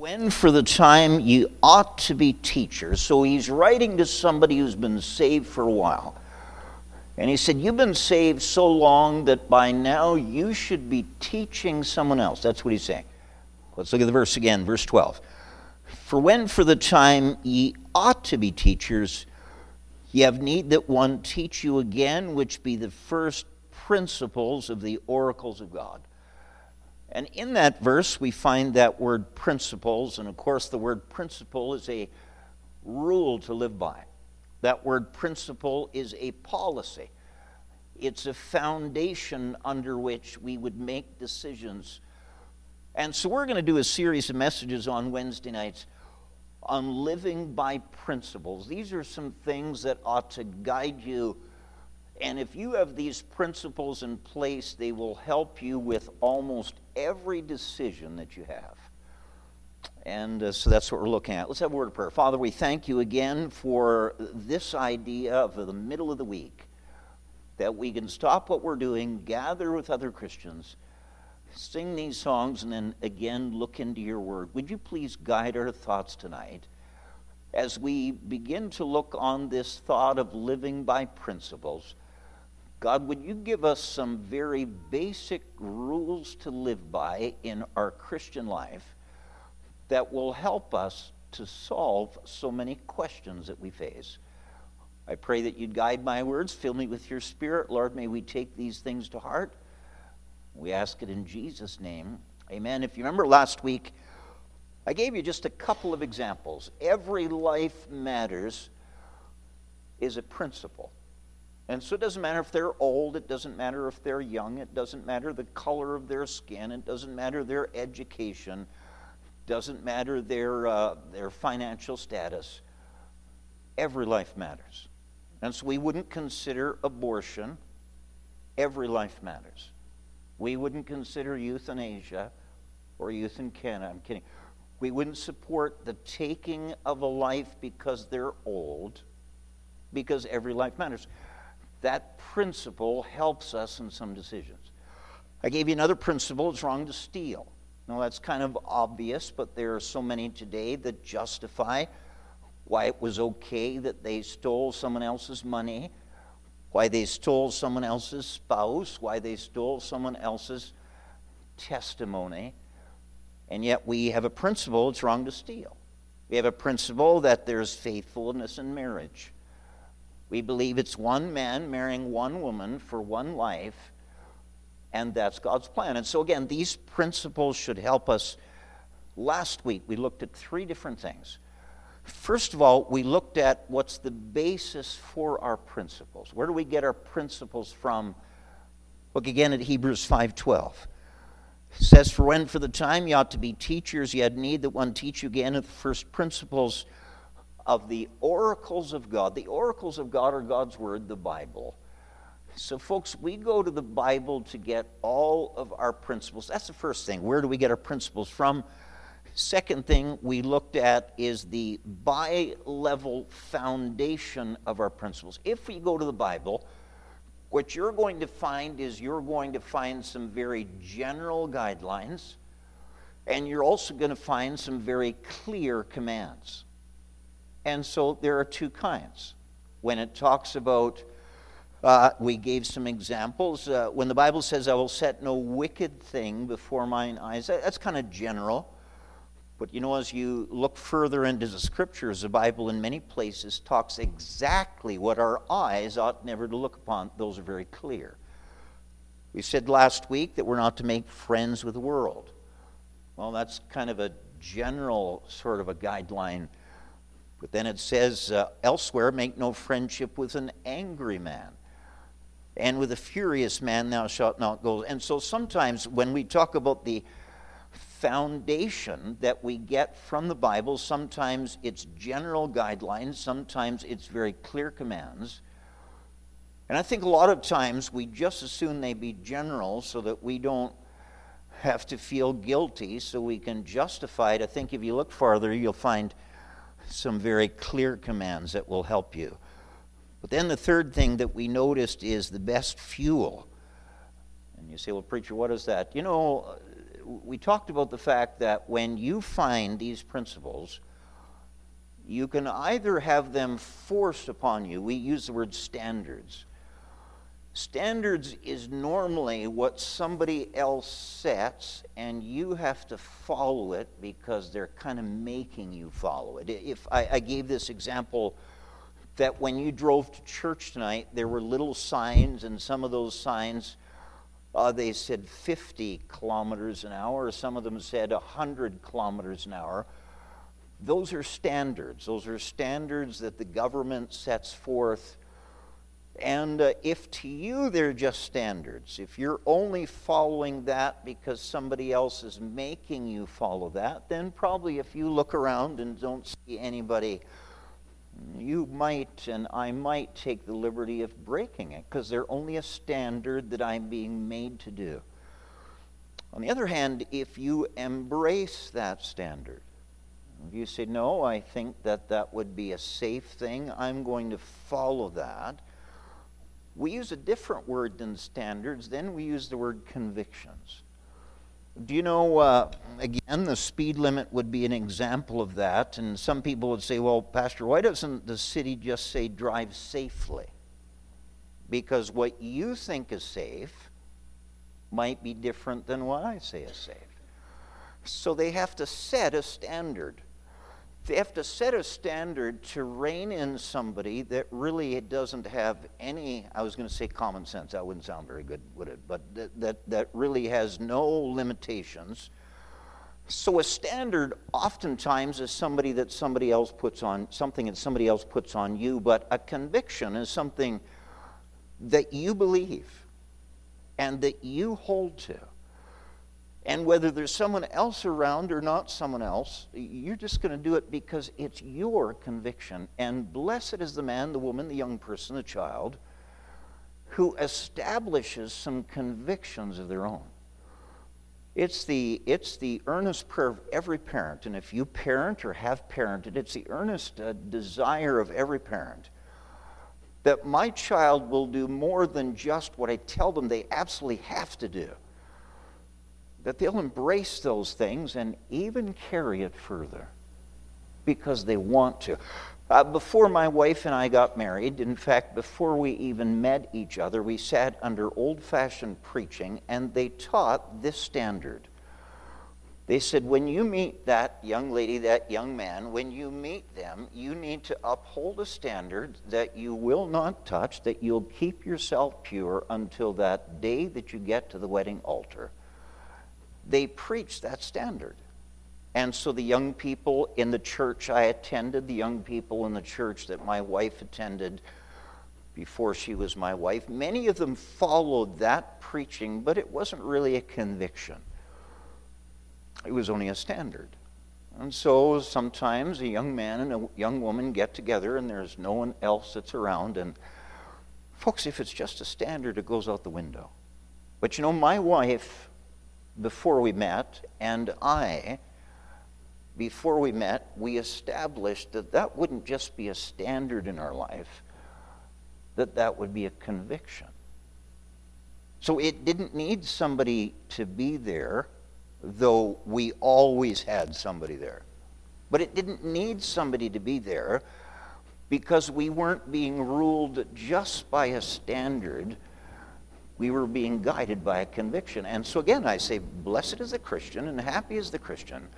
When for the time ye ought to be teachers. So he's writing to somebody who's been saved for a while. And he said, You've been saved so long that by now you should be teaching someone else. That's what he's saying. Let's look at the verse again, verse 12. For when for the time ye ought to be teachers, ye have need that one teach you again, which be the first principles of the oracles of God. And in that verse, we find that word principles. And of course, the word principle is a rule to live by. That word principle is a policy, it's a foundation under which we would make decisions. And so, we're going to do a series of messages on Wednesday nights on living by principles. These are some things that ought to guide you and if you have these principles in place, they will help you with almost every decision that you have. And uh, so that's what we're looking at. Let's have a word of prayer. Father, we thank you again for this idea of the middle of the week that we can stop what we're doing, gather with other Christians, sing these songs, and then again look into your word. Would you please guide our thoughts tonight as we begin to look on this thought of living by principles? God, would you give us some very basic rules to live by in our Christian life that will help us to solve so many questions that we face? I pray that you'd guide my words, fill me with your spirit. Lord, may we take these things to heart. We ask it in Jesus' name. Amen. If you remember last week, I gave you just a couple of examples. Every life matters is a principle. And so it doesn't matter if they're old, it doesn't matter if they're young, it doesn't matter the color of their skin, it doesn't matter their education, doesn't matter their, uh, their financial status. Every life matters. And so we wouldn't consider abortion. Every life matters. We wouldn't consider euthanasia or youth in Canada. I'm kidding. We wouldn't support the taking of a life because they're old, because every life matters that principle helps us in some decisions. I gave you another principle it's wrong to steal. Now, that's kind of obvious, but there are so many today that justify why it was okay that they stole someone else's money, why they stole someone else's spouse, why they stole someone else's testimony. And yet we have a principle it's wrong to steal. We have a principle that there's faithfulness in marriage. We believe it's one man marrying one woman for one life, and that's God's plan. And so, again, these principles should help us. Last week, we looked at three different things. First of all, we looked at what's the basis for our principles. Where do we get our principles from? Look again at Hebrews 5:12. It says, "For when for the time you ought to be teachers, you had need that one teach you again of the first principles of the oracles of God. The oracles of God are God's Word, the Bible. So, folks, we go to the Bible to get all of our principles. That's the first thing. Where do we get our principles from? Second thing we looked at is the bi level foundation of our principles. If we go to the Bible, what you're going to find is you're going to find some very general guidelines, and you're also going to find some very clear commands. And so there are two kinds. When it talks about, uh, we gave some examples. Uh, when the Bible says, I will set no wicked thing before mine eyes, that's kind of general. But you know, as you look further into the scriptures, the Bible in many places talks exactly what our eyes ought never to look upon. Those are very clear. We said last week that we're not to make friends with the world. Well, that's kind of a general sort of a guideline but then it says uh, elsewhere, make no friendship with an angry man. And with a furious man thou shalt not go. And so sometimes when we talk about the foundation that we get from the Bible, sometimes it's general guidelines, sometimes it's very clear commands. And I think a lot of times we just assume they be general so that we don't have to feel guilty, so we can justify it. I think if you look farther, you'll find some very clear commands that will help you. But then the third thing that we noticed is the best fuel. And you say, well, preacher, what is that? You know, we talked about the fact that when you find these principles, you can either have them forced upon you. We use the word standards. Standards is normally what somebody else sets, and you have to follow it because they're kind of making you follow it. If I, I gave this example that when you drove to church tonight, there were little signs, and some of those signs uh, they said 50 kilometers an hour, some of them said 100 kilometers an hour. Those are standards. Those are standards that the government sets forth. And uh, if to you they're just standards, if you're only following that because somebody else is making you follow that, then probably if you look around and don't see anybody, you might and I might take the liberty of breaking it because they're only a standard that I'm being made to do. On the other hand, if you embrace that standard, if you say, no, I think that that would be a safe thing, I'm going to follow that. We use a different word than standards, then we use the word convictions. Do you know, uh, again, the speed limit would be an example of that. And some people would say, well, Pastor, why doesn't the city just say drive safely? Because what you think is safe might be different than what I say is safe. So they have to set a standard they have to set a standard to rein in somebody that really doesn't have any, I was going to say common sense, that wouldn't sound very good, would it? But that, that, that really has no limitations. So a standard oftentimes is somebody that somebody else puts on, something that somebody else puts on you, but a conviction is something that you believe and that you hold to. And whether there's someone else around or not someone else, you're just going to do it because it's your conviction. And blessed is the man, the woman, the young person, the child who establishes some convictions of their own. It's the, it's the earnest prayer of every parent. And if you parent or have parented, it's the earnest uh, desire of every parent that my child will do more than just what I tell them they absolutely have to do that they'll embrace those things and even carry it further because they want to. Uh, before my wife and I got married, in fact, before we even met each other, we sat under old fashioned preaching and they taught this standard. They said, when you meet that young lady, that young man, when you meet them, you need to uphold a standard that you will not touch, that you'll keep yourself pure until that day that you get to the wedding altar they preached that standard. And so the young people in the church I attended, the young people in the church that my wife attended before she was my wife, many of them followed that preaching, but it wasn't really a conviction. It was only a standard. And so sometimes a young man and a young woman get together and there's no one else that's around. And folks, if it's just a standard, it goes out the window. But you know, my wife before we met, and I, before we met, we established that that wouldn't just be a standard in our life, that that would be a conviction. So it didn't need somebody to be there, though we always had somebody there. But it didn't need somebody to be there because we weren't being ruled just by a standard we were being guided by a conviction. And so again, I say, blessed is the Christian and happy is the Christian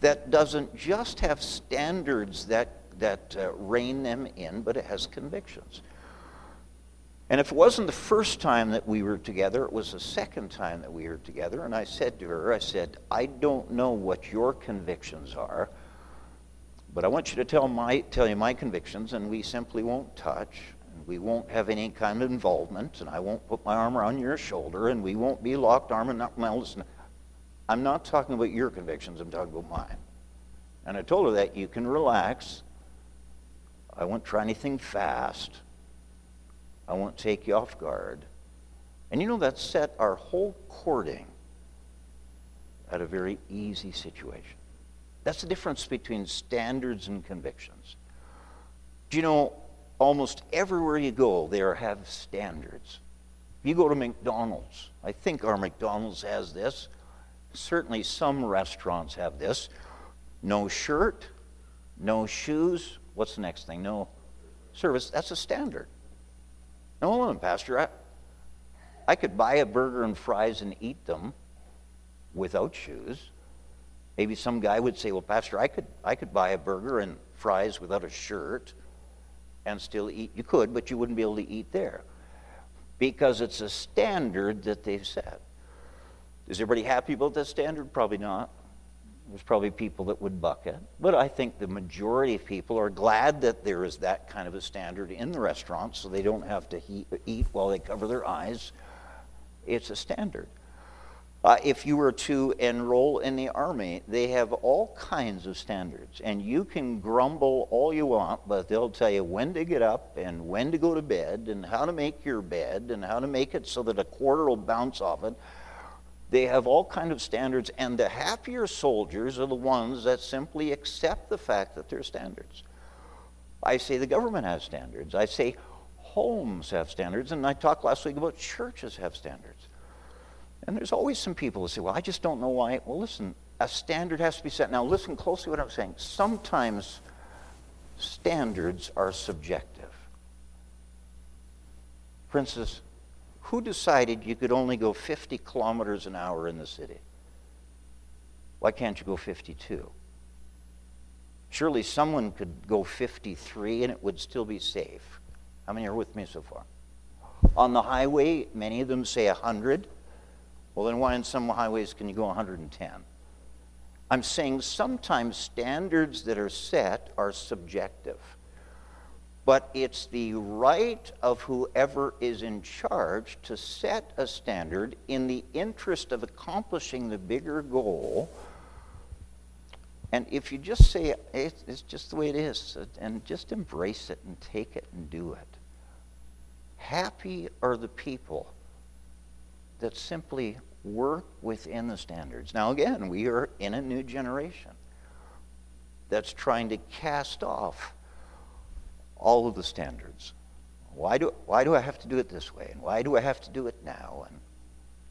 that doesn't just have standards that, that uh, rein them in, but it has convictions. And if it wasn't the first time that we were together, it was the second time that we were together. And I said to her, I said, I don't know what your convictions are, but I want you to tell, my, tell you my convictions, and we simply won't touch we won't have any kind of involvement, and I won't put my arm around your shoulder, and we won't be locked arm in arm. Listen, I'm not talking about your convictions, I'm talking about mine. And I told her that you can relax. I won't try anything fast. I won't take you off guard. And you know, that set our whole courting at a very easy situation. That's the difference between standards and convictions. Do you know, almost everywhere you go, they have standards. If you go to McDonald's, I think our McDonald's has this. Certainly, some restaurants have this. No shirt, no shoes. What's the next thing? No service. That's a standard. No, Pastor, I, I could buy a burger and fries and eat them without shoes. Maybe some guy would say, Well, Pastor, I could, I could buy a burger and fries without a shirt and still eat. You could, but you wouldn't be able to eat there because it's a standard that they've set. Is everybody happy about that standard? Probably not. There's probably people that would buck it. But I think the majority of people are glad that there is that kind of a standard in the restaurant so they don't have to eat while they cover their eyes. It's a standard. Uh, if you were to enroll in the army, they have all kinds of standards. And you can grumble all you want, but they'll tell you when to get up and when to go to bed and how to make your bed and how to make it so that a quarter will bounce off it. They have all kind of standards, and the happier soldiers are the ones that simply accept the fact that there are standards. I say the government has standards. I say homes have standards, and I talked last week about churches have standards. And there's always some people who say, well, I just don't know why. Well, listen, a standard has to be set. Now, listen closely to what I'm saying. Sometimes standards are subjective. For instance, who decided you could only go 50 kilometers an hour in the city? Why can't you go 52? Surely someone could go 53 and it would still be safe. How many are with me so far? On the highway, many of them say 100. Well, then why on some highways can you go 110? I'm saying sometimes standards that are set are subjective but it's the right of whoever is in charge to set a standard in the interest of accomplishing the bigger goal. And if you just say it's just the way it is, and just embrace it and take it and do it, happy are the people that simply work within the standards. Now, again, we are in a new generation that's trying to cast off all of the standards. Why do, why do I have to do it this way? And why do I have to do it now? And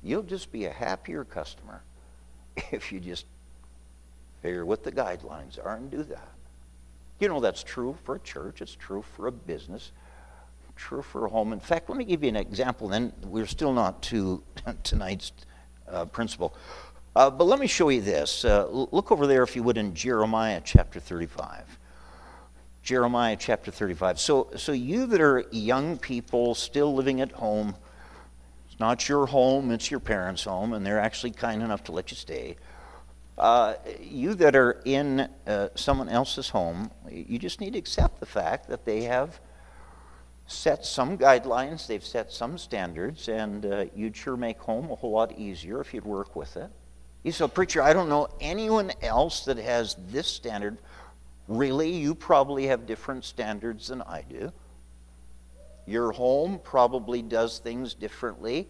you'll just be a happier customer if you just figure what the guidelines are and do that. You know, that's true for a church, it's true for a business, true for a home. In fact, let me give you an example, then we're still not to tonight's uh, principle. Uh, but let me show you this. Uh, look over there, if you would, in Jeremiah chapter 35. Jeremiah chapter 35. So, so you that are young people still living at home, it's not your home, it's your parents' home, and they're actually kind enough to let you stay. Uh, you that are in uh, someone else's home, you just need to accept the fact that they have set some guidelines, they've set some standards, and uh, you'd sure make home a whole lot easier if you'd work with it. You say, Preacher, I don't know anyone else that has this standard. Really, you probably have different standards than I do. Your home probably does things differently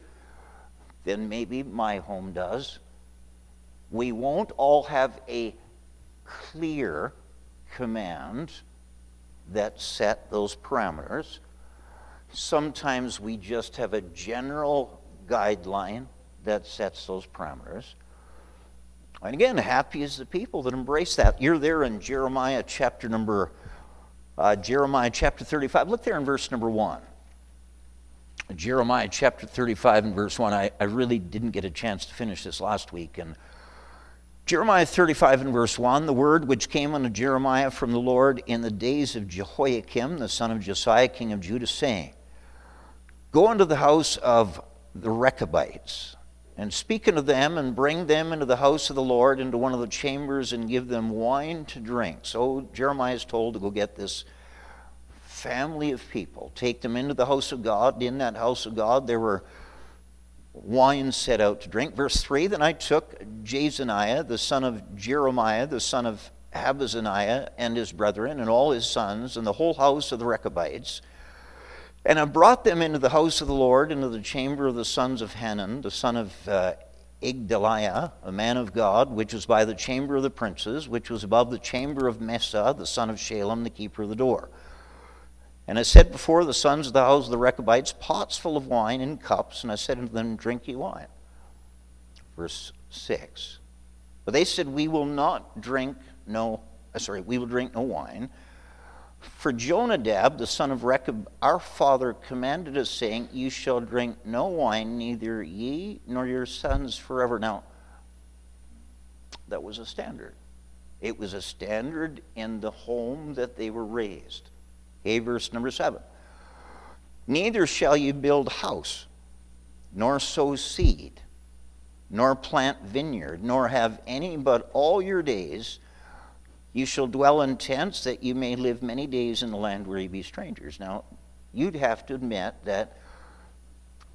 than maybe my home does. We won't all have a clear command that set those parameters. Sometimes we just have a general guideline that sets those parameters. And again, happy is the people that embrace that. You're there in Jeremiah chapter number, uh, Jeremiah chapter 35. Look there in verse number 1. Jeremiah chapter 35 and verse 1. I, I really didn't get a chance to finish this last week. And Jeremiah 35 and verse 1 the word which came unto Jeremiah from the Lord in the days of Jehoiakim, the son of Josiah, king of Judah, saying, Go into the house of the Rechabites and speak unto them and bring them into the house of the Lord, into one of the chambers, and give them wine to drink. So Jeremiah is told to go get this family of people, take them into the house of God. In that house of God, there were wine set out to drink. Verse 3 Then I took Jaazaniah, the son of Jeremiah, the son of Habaziniah, and his brethren, and all his sons, and the whole house of the Rechabites and I brought them into the house of the Lord, into the chamber of the sons of Hanan, the son of uh, Igdaliah, a man of God, which was by the chamber of the princes, which was above the chamber of Mesa, the son of Shallum, the keeper of the door. And I set before the sons of the house of the Rechabites pots full of wine in cups, and I said unto them, Drink ye wine. Verse 6. But they said, We will not drink no, uh, sorry, we will drink no wine. For Jonadab, the son of Rechab, our father commanded us, saying, You shall drink no wine, neither ye nor your sons forever. Now, that was a standard. It was a standard in the home that they were raised. Okay, verse number seven. Neither shall you build house, nor sow seed, nor plant vineyard, nor have any but all your days you shall dwell in tents that you may live many days in the land where you be strangers. Now, you'd have to admit that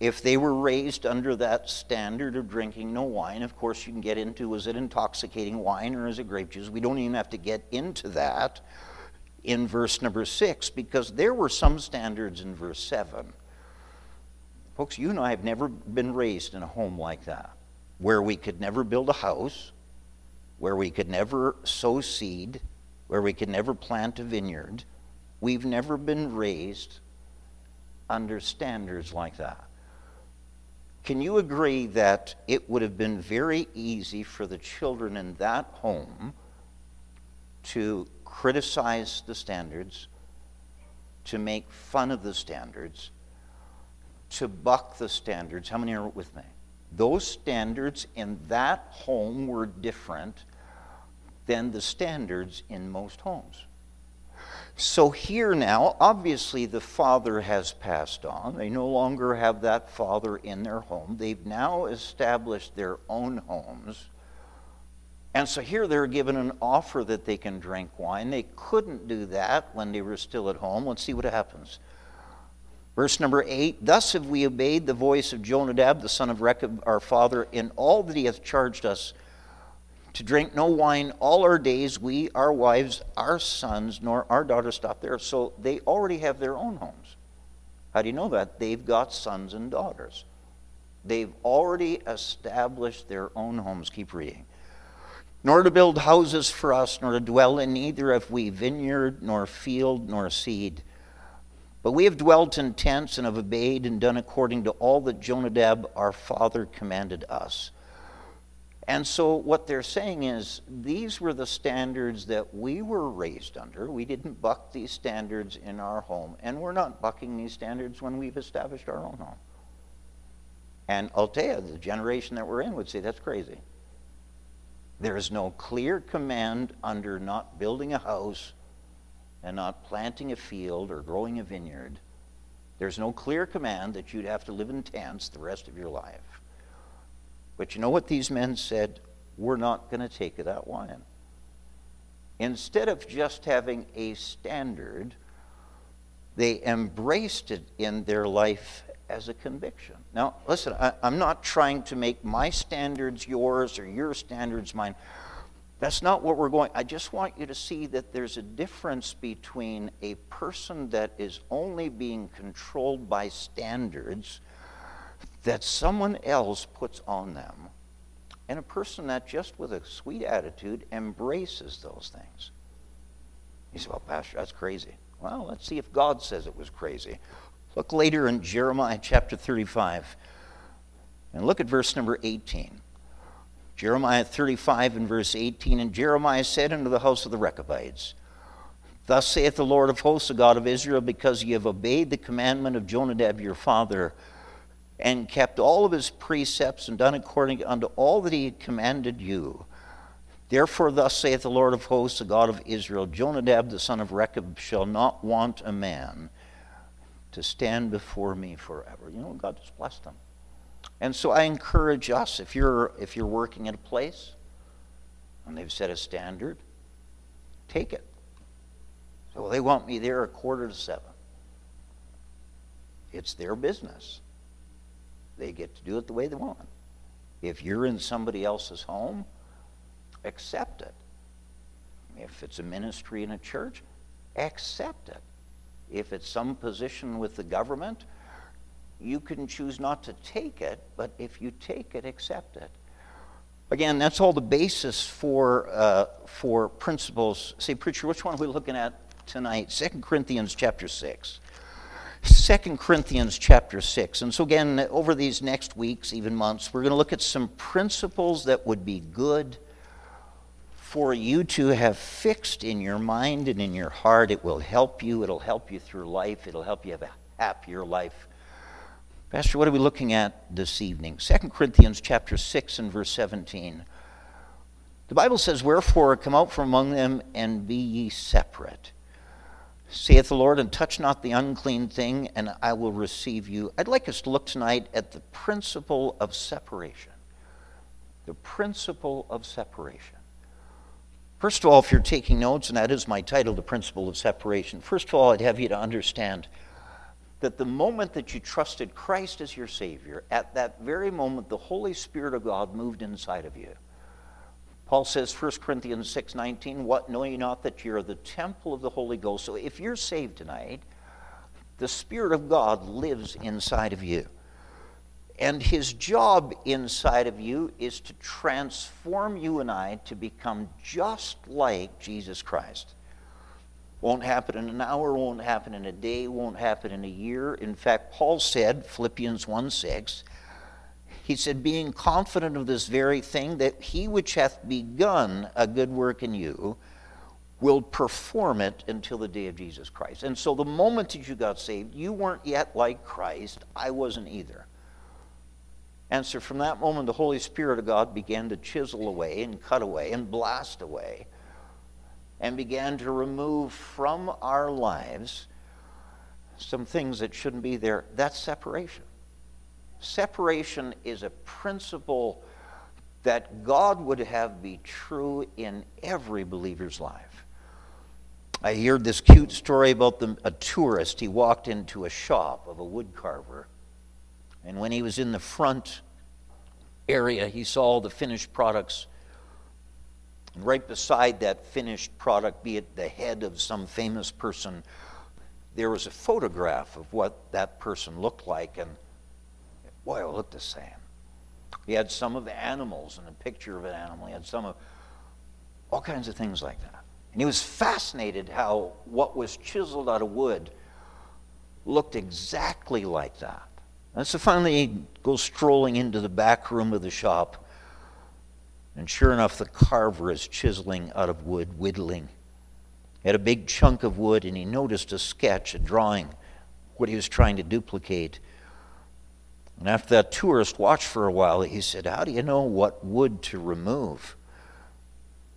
if they were raised under that standard of drinking no wine, of course, you can get into was it intoxicating wine or is it grape juice? We don't even have to get into that in verse number six because there were some standards in verse seven. Folks, you and I have never been raised in a home like that where we could never build a house, where we could never sow seed, where we could never plant a vineyard. We've never been raised under standards like that. Can you agree that it would have been very easy for the children in that home to criticize the standards, to make fun of the standards, to buck the standards? How many are with me? Those standards in that home were different than the standards in most homes. So here now, obviously the father has passed on. They no longer have that father in their home. They've now established their own homes. And so here they're given an offer that they can drink wine. They couldn't do that when they were still at home. Let's see what happens. Verse number 8 Thus have we obeyed the voice of Jonadab, the son of Rechab, our father, in all that he hath charged us to drink no wine all our days, we, our wives, our sons, nor our daughters stop there. So they already have their own homes. How do you know that? They've got sons and daughters. They've already established their own homes. Keep reading. Nor to build houses for us, nor to dwell in neither have we vineyard, nor field, nor seed. But we have dwelt in tents and have obeyed and done according to all that Jonadab our father commanded us. And so, what they're saying is, these were the standards that we were raised under. We didn't buck these standards in our home, and we're not bucking these standards when we've established our own home. And Altea, the generation that we're in, would say that's crazy. There is no clear command under not building a house and not planting a field or growing a vineyard. There's no clear command that you'd have to live in tents the rest of your life. But you know what these men said? We're not going to take that wine. Instead of just having a standard, they embraced it in their life as a conviction. Now, listen, I, am not trying to make my standards yours or your standards mine. That's not what we're going. I just want you to see that there's a difference between a person that is only being controlled by standards that someone else puts on them, and a person that just with a sweet attitude embraces those things. You say, Well, Pastor, that's crazy. Well, let's see if God says it was crazy. Look later in Jeremiah chapter 35 and look at verse number 18. Jeremiah 35 and verse 18 And Jeremiah said unto the house of the Rechabites, Thus saith the Lord of hosts, the God of Israel, because ye have obeyed the commandment of Jonadab your father, and kept all of his precepts and done according unto all that he had commanded you. Therefore, thus saith the Lord of hosts, the God of Israel Jonadab the son of Rechab shall not want a man to stand before me forever. You know, God just blessed him. And so I encourage us, if you're, if you're working at a place and they've set a standard, take it. So well, they want me there a quarter to seven. It's their business. They get to do it the way they want. If you're in somebody else's home, accept it. If it's a ministry in a church, accept it. If it's some position with the government, you can choose not to take it, but if you take it, accept it. Again, that's all the basis for, uh, for principles. Say, preacher, which one are we looking at tonight? 2 Corinthians chapter 6. 2 Corinthians chapter 6. And so, again, over these next weeks, even months, we're going to look at some principles that would be good for you to have fixed in your mind and in your heart. It will help you. It'll help you through life. It'll help you have a happier life. Pastor, what are we looking at this evening? 2 Corinthians chapter 6 and verse 17. The Bible says, Wherefore come out from among them and be ye separate saith the Lord, and touch not the unclean thing, and I will receive you. I'd like us to look tonight at the principle of separation. The principle of separation. First of all, if you're taking notes, and that is my title, The Principle of Separation, first of all, I'd have you to understand that the moment that you trusted Christ as your Savior, at that very moment, the Holy Spirit of God moved inside of you. Paul says, 1 Corinthians 6.19, What, know ye not that you're the temple of the Holy Ghost? So if you're saved tonight, the Spirit of God lives inside of you. And his job inside of you is to transform you and I to become just like Jesus Christ. Won't happen in an hour, won't happen in a day, won't happen in a year. In fact, Paul said, Philippians 1 6, he said, being confident of this very thing, that he which hath begun a good work in you will perform it until the day of Jesus Christ. And so the moment that you got saved, you weren't yet like Christ. I wasn't either. And so from that moment, the Holy Spirit of God began to chisel away and cut away and blast away and began to remove from our lives some things that shouldn't be there. That's separation. Separation is a principle that God would have be true in every believer's life. I heard this cute story about the, a tourist. He walked into a shop of a woodcarver, and when he was in the front area, he saw the finished products. And right beside that finished product, be it the head of some famous person, there was a photograph of what that person looked like. And Boy, it looked the same. He had some of the animals and a picture of an animal. He had some of all kinds of things like that. And he was fascinated how what was chiseled out of wood looked exactly like that. And so finally he goes strolling into the back room of the shop. And sure enough, the carver is chiseling out of wood, whittling. He had a big chunk of wood, and he noticed a sketch, a drawing, what he was trying to duplicate. And after that tourist watched for a while, he said, How do you know what wood to remove?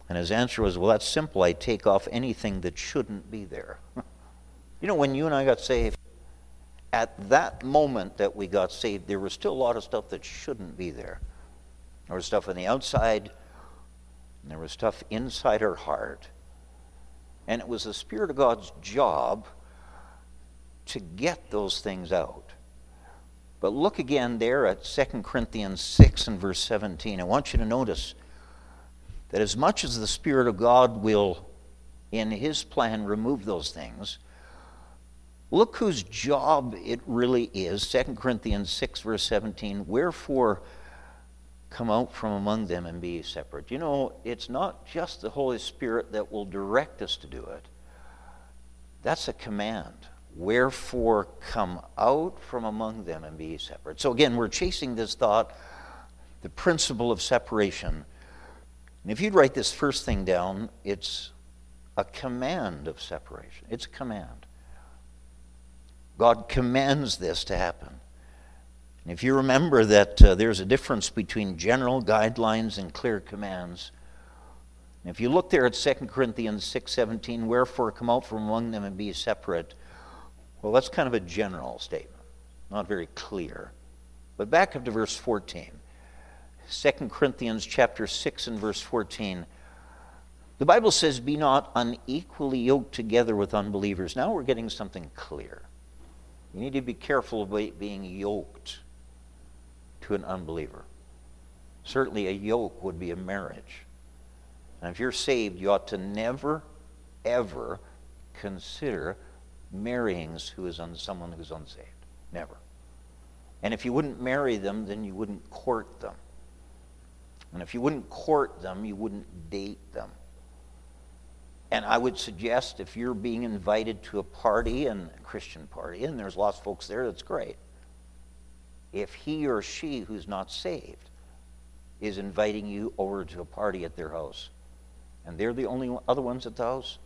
And his answer was, Well, that's simple. I take off anything that shouldn't be there. you know, when you and I got saved, at that moment that we got saved, there was still a lot of stuff that shouldn't be there. There was stuff on the outside, and there was stuff inside our heart. And it was the Spirit of God's job to get those things out. But look again there at 2 Corinthians 6 and verse 17. I want you to notice that as much as the Spirit of God will, in His plan, remove those things, look whose job it really is. 2 Corinthians 6, verse 17. Wherefore come out from among them and be separate. You know, it's not just the Holy Spirit that will direct us to do it, that's a command. Wherefore, come out from among them and be separate. So, again, we're chasing this thought, the principle of separation. And if you'd write this first thing down, it's a command of separation. It's a command. God commands this to happen. And if you remember that uh, there's a difference between general guidelines and clear commands, if you look there at 2 Corinthians 6:17, wherefore come out from among them and be separate, well, that's kind of a general statement, not very clear. But back up to verse 14. 2 Corinthians chapter 6 and verse 14. The Bible says, Be not unequally yoked together with unbelievers. Now we're getting something clear. You need to be careful of being yoked to an unbeliever. Certainly, a yoke would be a marriage. And if you're saved, you ought to never, ever consider marrying who is on someone who's unsaved. Never. And if you wouldn't marry them, then you wouldn't court them. And if you wouldn't court them, you wouldn't date them. And I would suggest if you're being invited to a party, and a Christian party, and there's lots of folks there, that's great. If he or she who's not saved is inviting you over to a party at their house, and they're the only other ones at the house,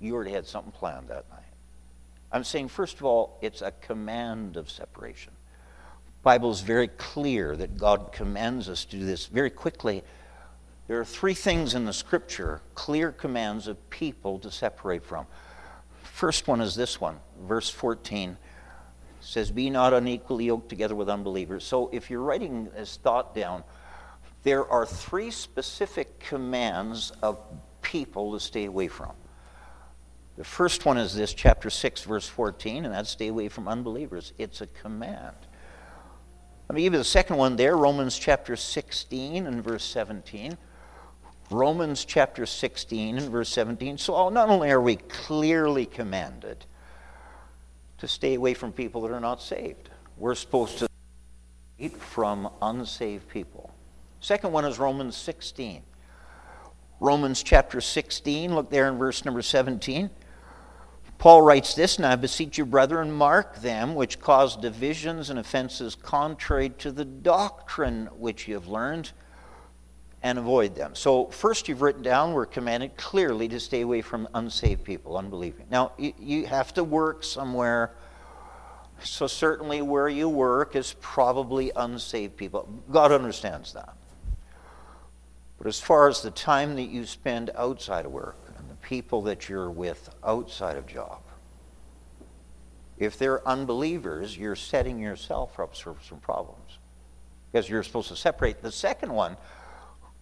you already had something planned that night. I'm saying, first of all, it's a command of separation. The Bible is very clear that God commands us to do this very quickly. There are three things in the scripture, clear commands of people to separate from. First one is this one, verse 14 says, Be not unequally yoked together with unbelievers. So if you're writing this thought down, there are three specific commands of people to stay away from. The first one is this, chapter 6, verse 14, and that's stay away from unbelievers. It's a command. Let me give you the second one there, Romans chapter 16 and verse 17. Romans chapter 16 and verse 17. So not only are we clearly commanded to stay away from people that are not saved, we're supposed to stay from unsaved people. Second one is Romans 16. Romans chapter 16, look there in verse number 17. Paul writes this, and I beseech you, brethren, mark them which cause divisions and offenses contrary to the doctrine which you have learned, and avoid them. So, first, you've written down we're commanded clearly to stay away from unsaved people, unbelieving. Now, you have to work somewhere, so certainly where you work is probably unsaved people. God understands that. But as far as the time that you spend outside of work, people that you're with outside of job. If they're unbelievers, you're setting yourself up for some problems because you're supposed to separate. The second one,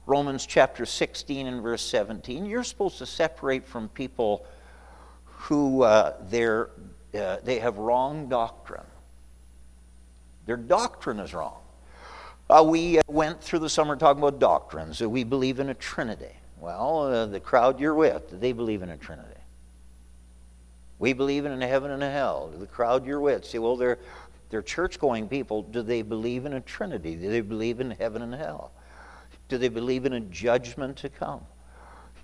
Romans chapter 16 and verse 17, you're supposed to separate from people who uh, they're, uh, they have wrong doctrine. Their doctrine is wrong. Uh, we uh, went through the summer talking about doctrines. we believe in a trinity. Well, uh, the crowd you're with, do they believe in a Trinity. We believe in a heaven and a hell. The crowd you're with, say, well, they're, they're church going people. Do they believe in a Trinity? Do they believe in heaven and hell? Do they believe in a judgment to come?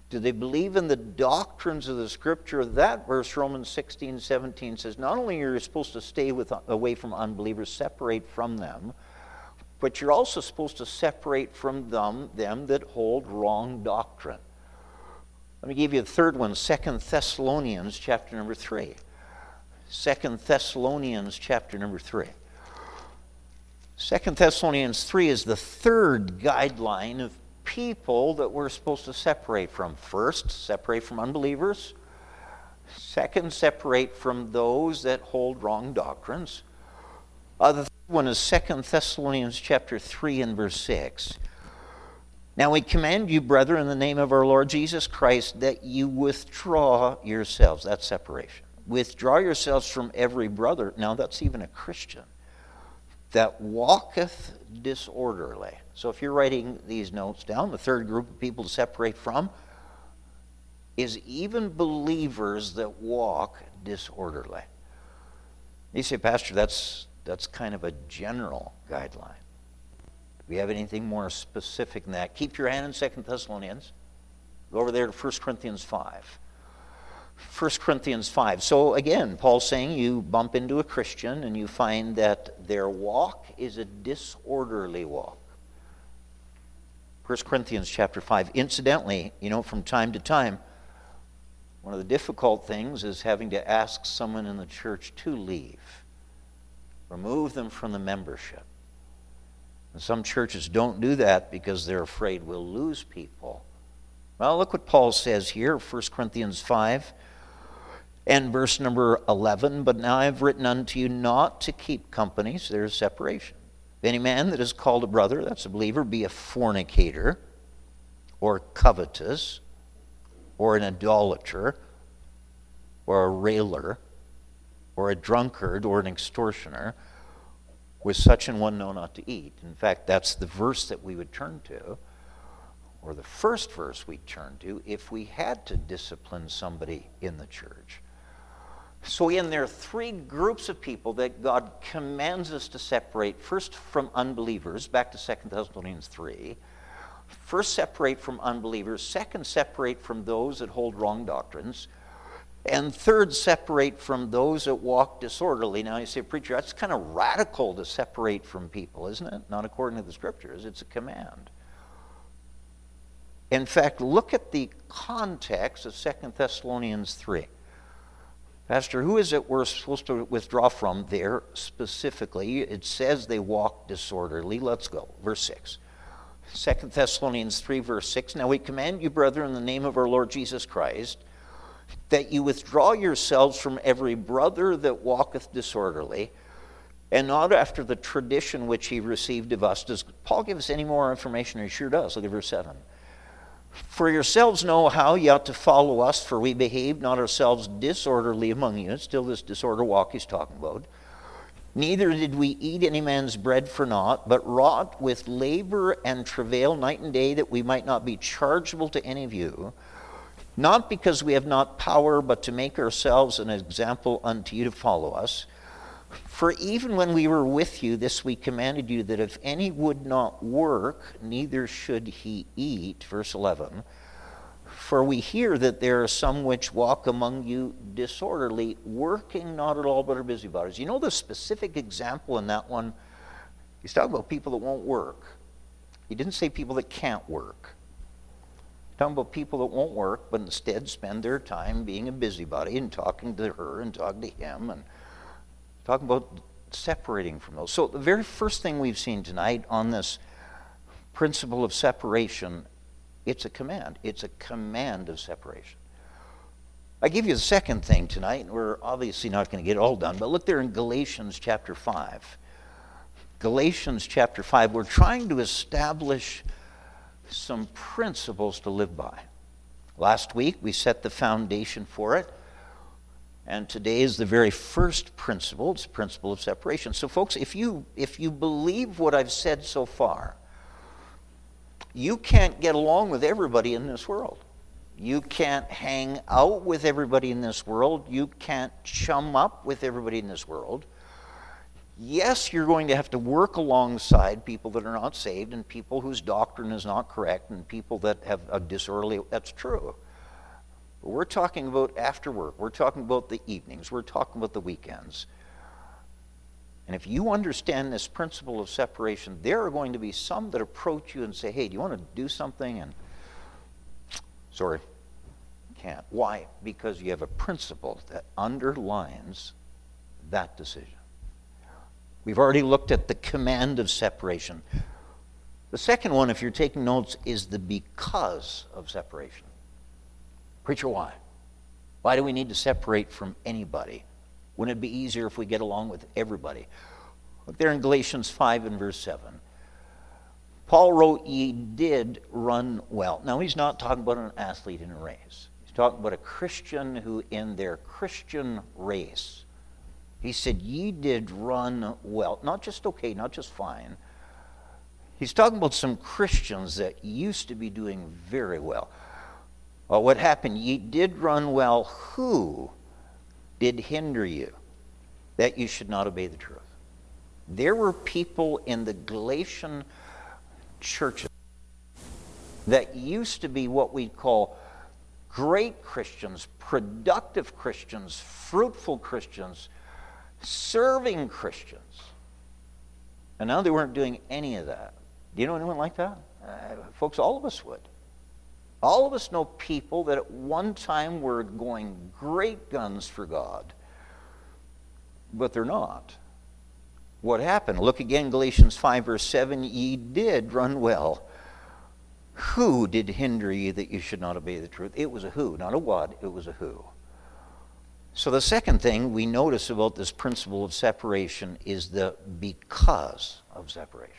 Do they believe in the doctrines of the Scripture? That verse, Romans 16, 17, says not only are you supposed to stay with, away from unbelievers, separate from them, but you're also supposed to separate from them them that hold wrong doctrine. Let me give you the third one, Second Thessalonians chapter number 3. Second Thessalonians chapter number 3. Second Thessalonians 3 is the third guideline of people that we're supposed to separate from. First, separate from unbelievers. Second, separate from those that hold wrong doctrines. Uh, the one is Second Thessalonians chapter 3 and verse 6. Now we command you, brethren, in the name of our Lord Jesus Christ, that you withdraw yourselves. That's separation. Withdraw yourselves from every brother. Now that's even a Christian. That walketh disorderly. So if you're writing these notes down, the third group of people to separate from is even believers that walk disorderly. You say, Pastor, that's that's kind of a general guideline. Do we have anything more specific than that? Keep your hand in Second Thessalonians. Go over there to 1 Corinthians 5. 1 Corinthians 5. So again, Paul's saying you bump into a Christian and you find that their walk is a disorderly walk. 1 Corinthians chapter 5. Incidentally, you know, from time to time, one of the difficult things is having to ask someone in the church to leave. Remove them from the membership. And some churches don't do that because they're afraid we'll lose people. Well, look what Paul says here, 1 Corinthians 5 and verse number 11. But now I have written unto you not to keep company, so there's separation. If any man that is called a brother, that's a believer, be a fornicator, or covetous, or an idolater, or a railer, or a drunkard or an extortioner, with such an one know not to eat. In fact, that's the verse that we would turn to, or the first verse we'd turn to, if we had to discipline somebody in the church. So, again, there are three groups of people that God commands us to separate first from unbelievers, back to 2 Thessalonians 3. First, separate from unbelievers. Second, separate from those that hold wrong doctrines. And third, separate from those that walk disorderly. Now, you say, preacher, that's kind of radical to separate from people, isn't it? Not according to the scriptures, it's a command. In fact, look at the context of 2 Thessalonians 3. Pastor, who is it we're supposed to withdraw from there specifically? It says they walk disorderly. Let's go. Verse 6. 2 Thessalonians 3, verse 6. Now we command you, brethren, in the name of our Lord Jesus Christ, that you withdraw yourselves from every brother that walketh disorderly, and not after the tradition which he received of us. Does Paul give us any more information? He sure does. Look at verse 7. For yourselves know how ye ought to follow us, for we behaved not ourselves disorderly among you. Still this disorder walk he's talking about. Neither did we eat any man's bread for naught, but wrought with labor and travail night and day that we might not be chargeable to any of you not because we have not power, but to make ourselves an example unto you to follow us. For even when we were with you, this we commanded you that if any would not work, neither should he eat. Verse 11. For we hear that there are some which walk among you disorderly, working not at all but are busybodies. You know the specific example in that one? He's talking about people that won't work. He didn't say people that can't work talking about people that won't work, but instead spend their time being a busybody and talking to her and talking to him and talking about separating from those. So, the very first thing we've seen tonight on this principle of separation, it's a command. It's a command of separation. I give you the second thing tonight, and we're obviously not going to get it all done, but look there in Galatians chapter 5. Galatians chapter 5, we're trying to establish some principles to live by. Last week we set the foundation for it. And today is the very first principle. It's the principle of separation. So, folks, if you, if you believe what I've said so far, you can't get along with everybody in this world. You can't hang out with everybody in this world. You can't chum up with everybody in this world yes, you're going to have to work alongside people that are not saved and people whose doctrine is not correct and people that have a disorderly. That's true. But we're talking about after work. We're talking about the evenings. We're talking about the weekends. And if you understand this principle of separation, there are going to be some that approach you and say, hey, do you want to do something? And sorry, can't. Why? Because you have a principle that underlines that decision. We've already looked at the command of separation. The second one, if you're taking notes, is the because of separation. Preacher, why? Why do we need to separate from anybody? Wouldn't it be easier if we get along with everybody? Look there in Galatians 5 and verse 7. Paul wrote, Ye did run well. Now, he's not talking about an athlete in a race. He's talking about a Christian who, in their Christian race, he said, Ye did run well. Not just okay, not just fine. He's talking about some Christians that used to be doing very well. Well, what happened? Ye did run well. Who did hinder you that you should not obey the truth? There were people in the Galatian churches that used to be what we'd call great Christians, productive Christians, fruitful Christians serving Christians. And now they weren't doing any of that. Do you know anyone like that? Uh, folks, all of us would. All of us know people that at one time were going great guns for God, but they're not. What happened? Look again, Galatians 5, verse 7 Ye did run well. Who did hinder ye that you should not obey the truth? It was a who, not a what, it was a who. So, the second thing we notice about this principle of separation is the because of separation.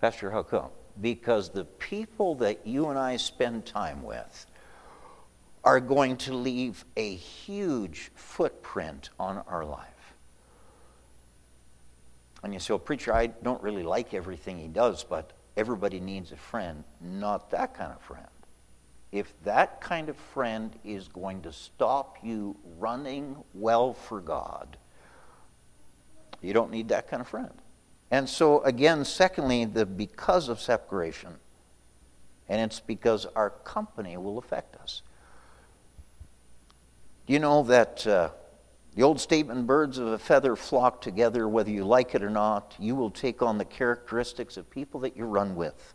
Pastor, how come? Because the people that you and I spend time with are going to leave a huge footprint on our life. And you say, well, preacher, I don't really like everything he does, but everybody needs a friend. Not that kind of friend if that kind of friend is going to stop you running well for God, you don't need that kind of friend. And so, again, secondly, the because of separation. And it's because our company will affect us. Do you know that uh, the old statement, birds of a feather flock together, whether you like it or not, you will take on the characteristics of people that you run with.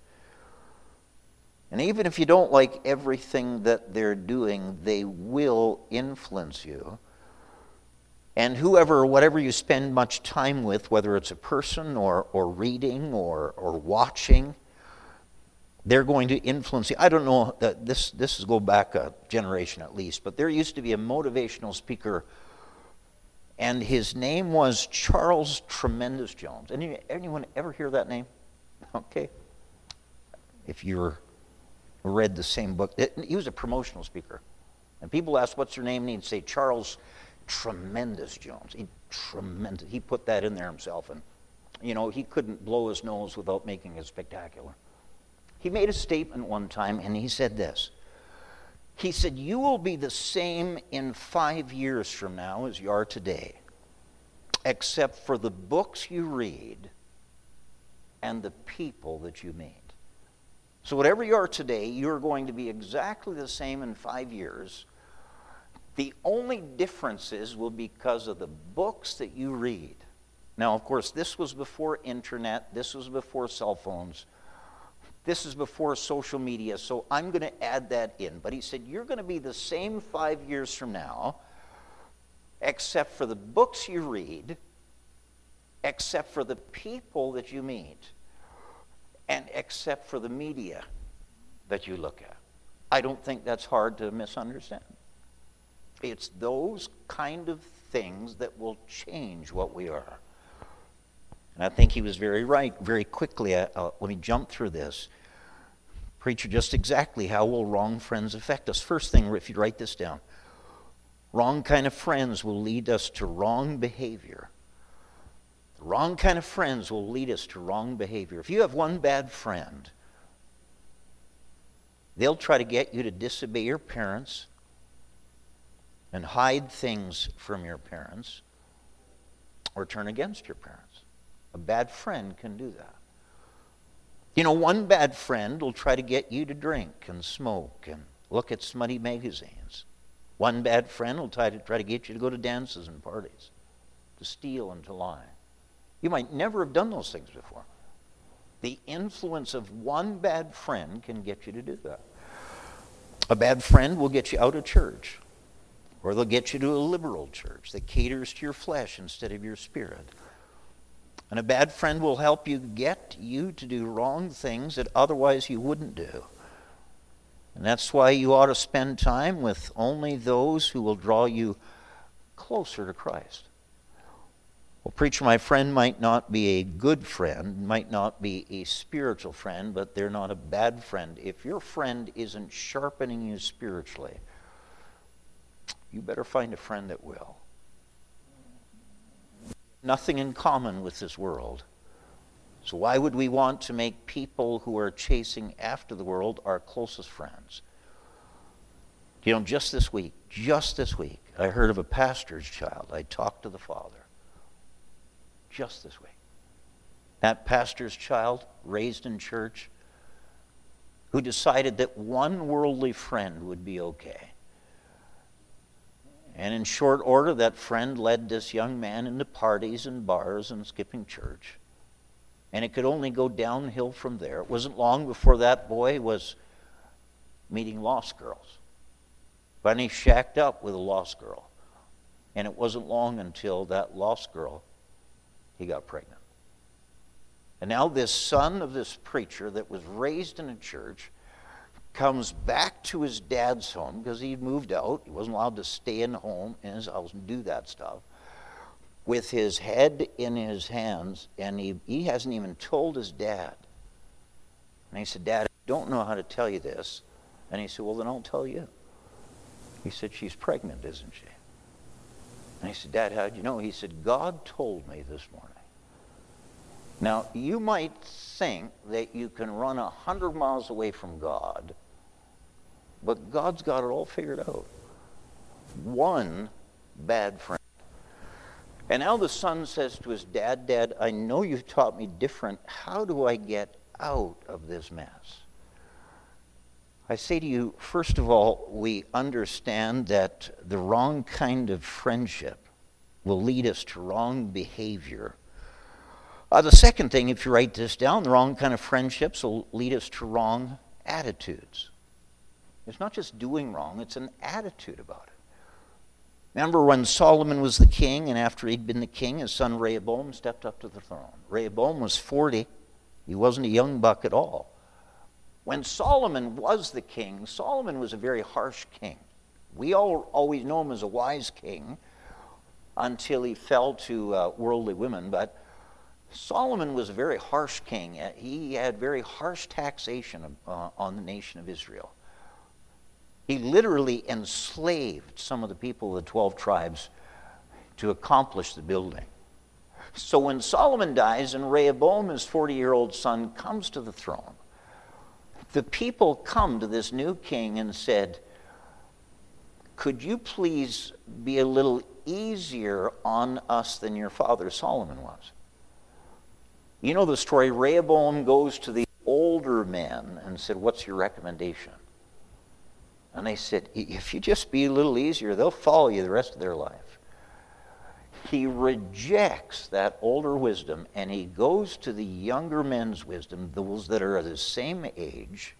And even if you don't like everything that they're doing, they will influence you. And whoever, whatever you spend much time with, whether it's a person or, or reading or, or watching, they're going to influence you. I don't know that this this is go back a generation at least, but there used to be a motivational speaker, and his name was Charles Tremendous Jones. Any, anyone ever hear that name? Okay. If you're read the same book, he was a promotional speaker, and people ask, "What's your name?" and he'd say, "Charles Tremendous Jones." He tremendous. He put that in there himself, and you know he couldn't blow his nose without making it spectacular. He made a statement one time and he said this. He said, You will be the same in five years from now as you are today, except for the books you read and the people that you meet. So, whatever you are today, you're going to be exactly the same in five years. The only differences will be because of the books that you read. Now, of course, this was before internet, this was before cell phones. This is before social media, so I'm going to add that in. But he said, You're going to be the same five years from now, except for the books you read, except for the people that you meet, and except for the media that you look at. I don't think that's hard to misunderstand. It's those kind of things that will change what we are. And I think he was very right. Very quickly, uh, uh, let me jump through this. Preacher, just exactly how will wrong friends affect us? First thing, if you write this down, wrong kind of friends will lead us to wrong behavior. The wrong kind of friends will lead us to wrong behavior. If you have one bad friend, they'll try to get you to disobey your parents and hide things from your parents or turn against your parents. A bad friend can do that. You know, one bad friend will try to get you to drink and smoke and look at smutty magazines. One bad friend will try to, try to get you to go to dances and parties, to steal and to lie. You might never have done those things before. The influence of one bad friend can get you to do that. A bad friend will get you out of church, or they'll get you to a liberal church that caters to your flesh instead of your spirit. And a bad friend will help you get you to do wrong things that otherwise you wouldn't do. And that's why you ought to spend time with only those who will draw you closer to Christ. Well, preacher, my friend might not be a good friend, might not be a spiritual friend, but they're not a bad friend. If your friend isn't sharpening you spiritually, you better find a friend that will nothing in common with this world. So, why would we want to make people who are chasing after the world our closest friends? You know, just this week, just this week, I heard of a pastor's child. I talked to the father. Just this way. That pastor's child, raised in church, who decided that one worldly friend would be okay. And in short order, that friend led this young man into parties and bars and skipping church. And it could only go downhill from there. It wasn't long before that boy was meeting lost girls. But he shacked up with a lost girl. And it wasn't long until that lost girl, he got pregnant. And now this son of this preacher that was raised in a church comes back to his dad's home because he'd moved out. He wasn't allowed to stay in the home in his house and do that stuff. With his head in his hands, and he, he hasn't even told his dad. And he said, Dad, I don't know how to tell you this. And he said, Well, then I'll tell you. He said, She's pregnant, isn't she? And he said, Dad, how'd you know? He said, God told me this morning. Now, you might think that you can run a hundred miles away from God but God's got it all figured out. One bad friend. And now the son says to his dad, Dad, I know you've taught me different. How do I get out of this mess? I say to you, first of all, we understand that the wrong kind of friendship will lead us to wrong behavior. Uh, the second thing, if you write this down, the wrong kind of friendships will lead us to wrong attitudes. It's not just doing wrong, it's an attitude about it. Remember when Solomon was the king, and after he'd been the king, his son Rehoboam stepped up to the throne. Rehoboam was 40, he wasn't a young buck at all. When Solomon was the king, Solomon was a very harsh king. We all always know him as a wise king until he fell to uh, worldly women, but Solomon was a very harsh king. Uh, he had very harsh taxation uh, on the nation of Israel. He literally enslaved some of the people of the 12 tribes to accomplish the building. So when Solomon dies and Rehoboam, his 40 year old son, comes to the throne, the people come to this new king and said, Could you please be a little easier on us than your father Solomon was? You know the story. Rehoboam goes to the older men and said, What's your recommendation? And they said, If you just be a little easier, they'll follow you the rest of their life. He rejects that older wisdom and he goes to the younger men's wisdom, those that are the same age.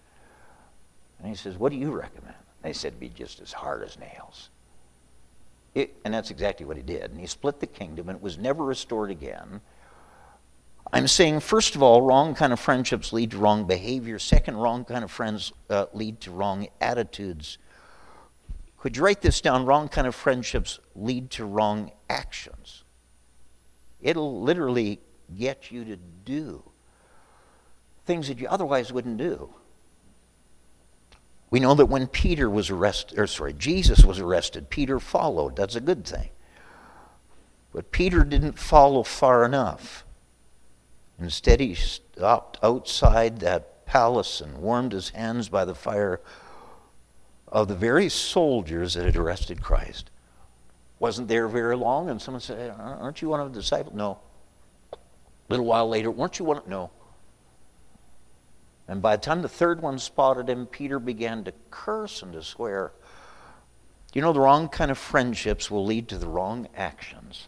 And he says, What do you recommend? They said, Be just as hard as nails. It, and that's exactly what he did. And he split the kingdom and it was never restored again. I'm saying, first of all, wrong kind of friendships lead to wrong behavior. Second, wrong kind of friends uh, lead to wrong attitudes. Could you write this down? Wrong kind of friendships lead to wrong actions. It'll literally get you to do things that you otherwise wouldn't do. We know that when Peter was arrested, or sorry, Jesus was arrested, Peter followed. That's a good thing. But Peter didn't follow far enough. Instead, he stopped outside that palace and warmed his hands by the fire of the very soldiers that had arrested Christ. Wasn't there very long, and someone said, Aren't you one of the disciples? No. A little while later, weren't you one? Of... No. And by the time the third one spotted him, Peter began to curse and to swear. You know, the wrong kind of friendships will lead to the wrong actions.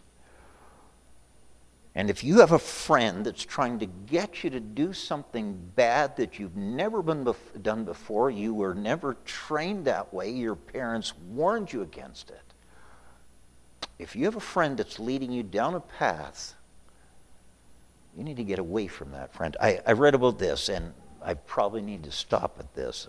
And if you have a friend that's trying to get you to do something bad that you've never been bef- done before, you were never trained that way, your parents warned you against it. If you have a friend that's leading you down a path, you need to get away from that friend. I, I read about this, and I probably need to stop at this.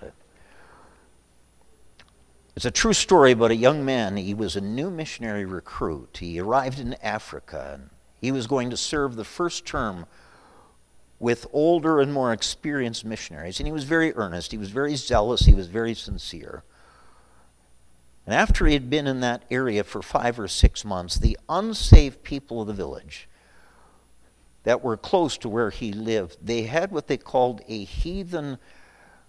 It's a true story about a young man. He was a new missionary recruit. He arrived in Africa and he was going to serve the first term with older and more experienced missionaries. And he was very earnest, he was very zealous, he was very sincere. And after he had been in that area for five or six months, the unsaved people of the village that were close to where he lived, they had what they called a heathen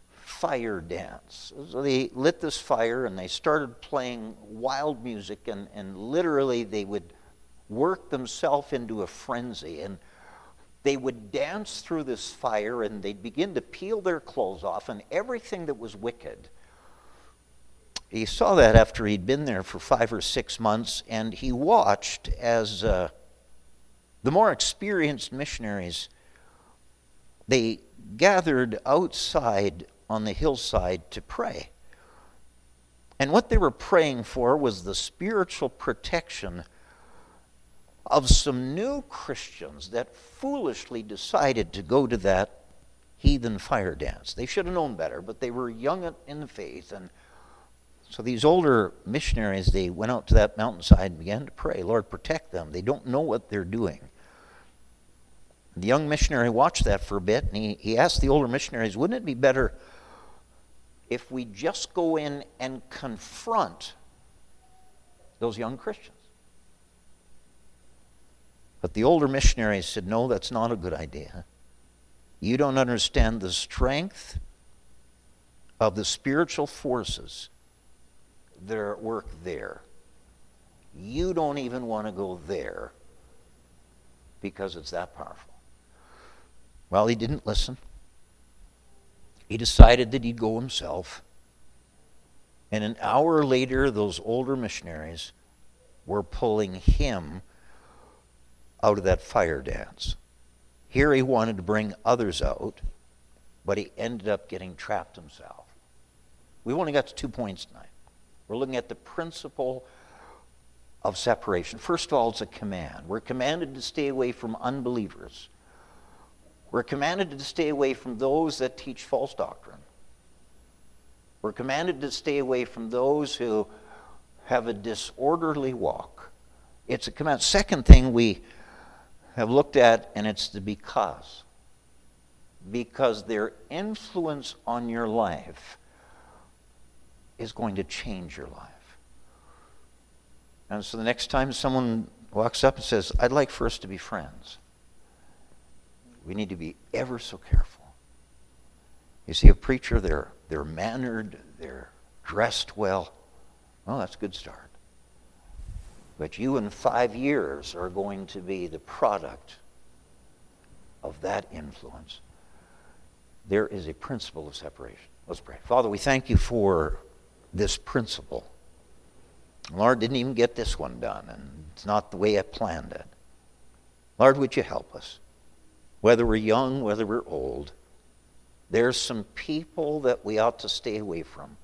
fire dance. So they lit this fire and they started playing wild music, and, and literally they would work themselves into a frenzy. And they would dance through this fire and they'd begin to peel their clothes off and everything that was wicked. He saw that after he'd been there for five or six months, and he watched as uh, the more experienced missionaries they gathered outside on the hillside to pray. And what they were praying for was the spiritual protection of some new Christians that foolishly decided to go to that heathen fire dance. They should have known better, but they were young in the faith. And so these older missionaries, they went out to that mountainside and began to pray, Lord, protect them. They don't know what they're doing. The young missionary watched that for a bit, and he, he asked the older missionaries, wouldn't it be better if we just go in and confront those young Christians? But the older missionaries said, No, that's not a good idea. You don't understand the strength of the spiritual forces that are at work there. You don't even want to go there because it's that powerful. Well, he didn't listen. He decided that he'd go himself. And an hour later, those older missionaries were pulling him out of that fire dance. Here he wanted to bring others out, but he ended up getting trapped himself. We've only got to two points tonight. We're looking at the principle of separation. First of all, it's a command. We're commanded to stay away from unbelievers. We're commanded to stay away from those that teach false doctrine. We're commanded to stay away from those who have a disorderly walk. It's a command. Second thing we have looked at, and it's the because. Because their influence on your life is going to change your life. And so the next time someone walks up and says, I'd like for us to be friends, we need to be ever so careful. You see, a preacher, they're, they're mannered, they're dressed well. Well, that's a good start. But you in five years are going to be the product of that influence. There is a principle of separation. Let's pray. Father, we thank you for this principle. Lord, didn't even get this one done, and it's not the way I planned it. Lord, would you help us? Whether we're young, whether we're old, there's some people that we ought to stay away from.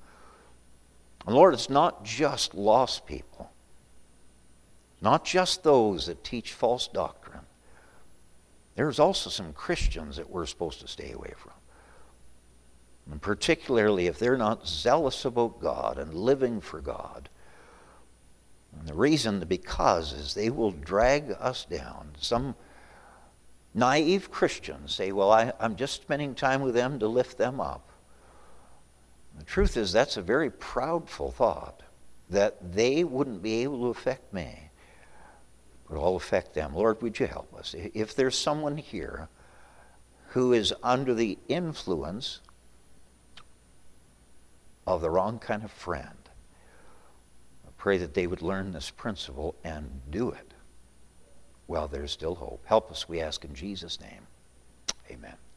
And Lord, it's not just lost people, not just those that teach false doctrine. There's also some Christians that we're supposed to stay away from. And particularly if they're not zealous about God and living for God. And the reason, because, is they will drag us down. Some naive Christians say, Well, I, am just spending time with them to lift them up. The truth is, that's a very proudful thought that they wouldn't be able to affect me, but I'll affect them. Lord, would you help us? If there's someone here who is under the influence of the wrong kind of friend. I pray that they would learn this principle and do it while there's still hope. Help us, we ask in Jesus' name. Amen.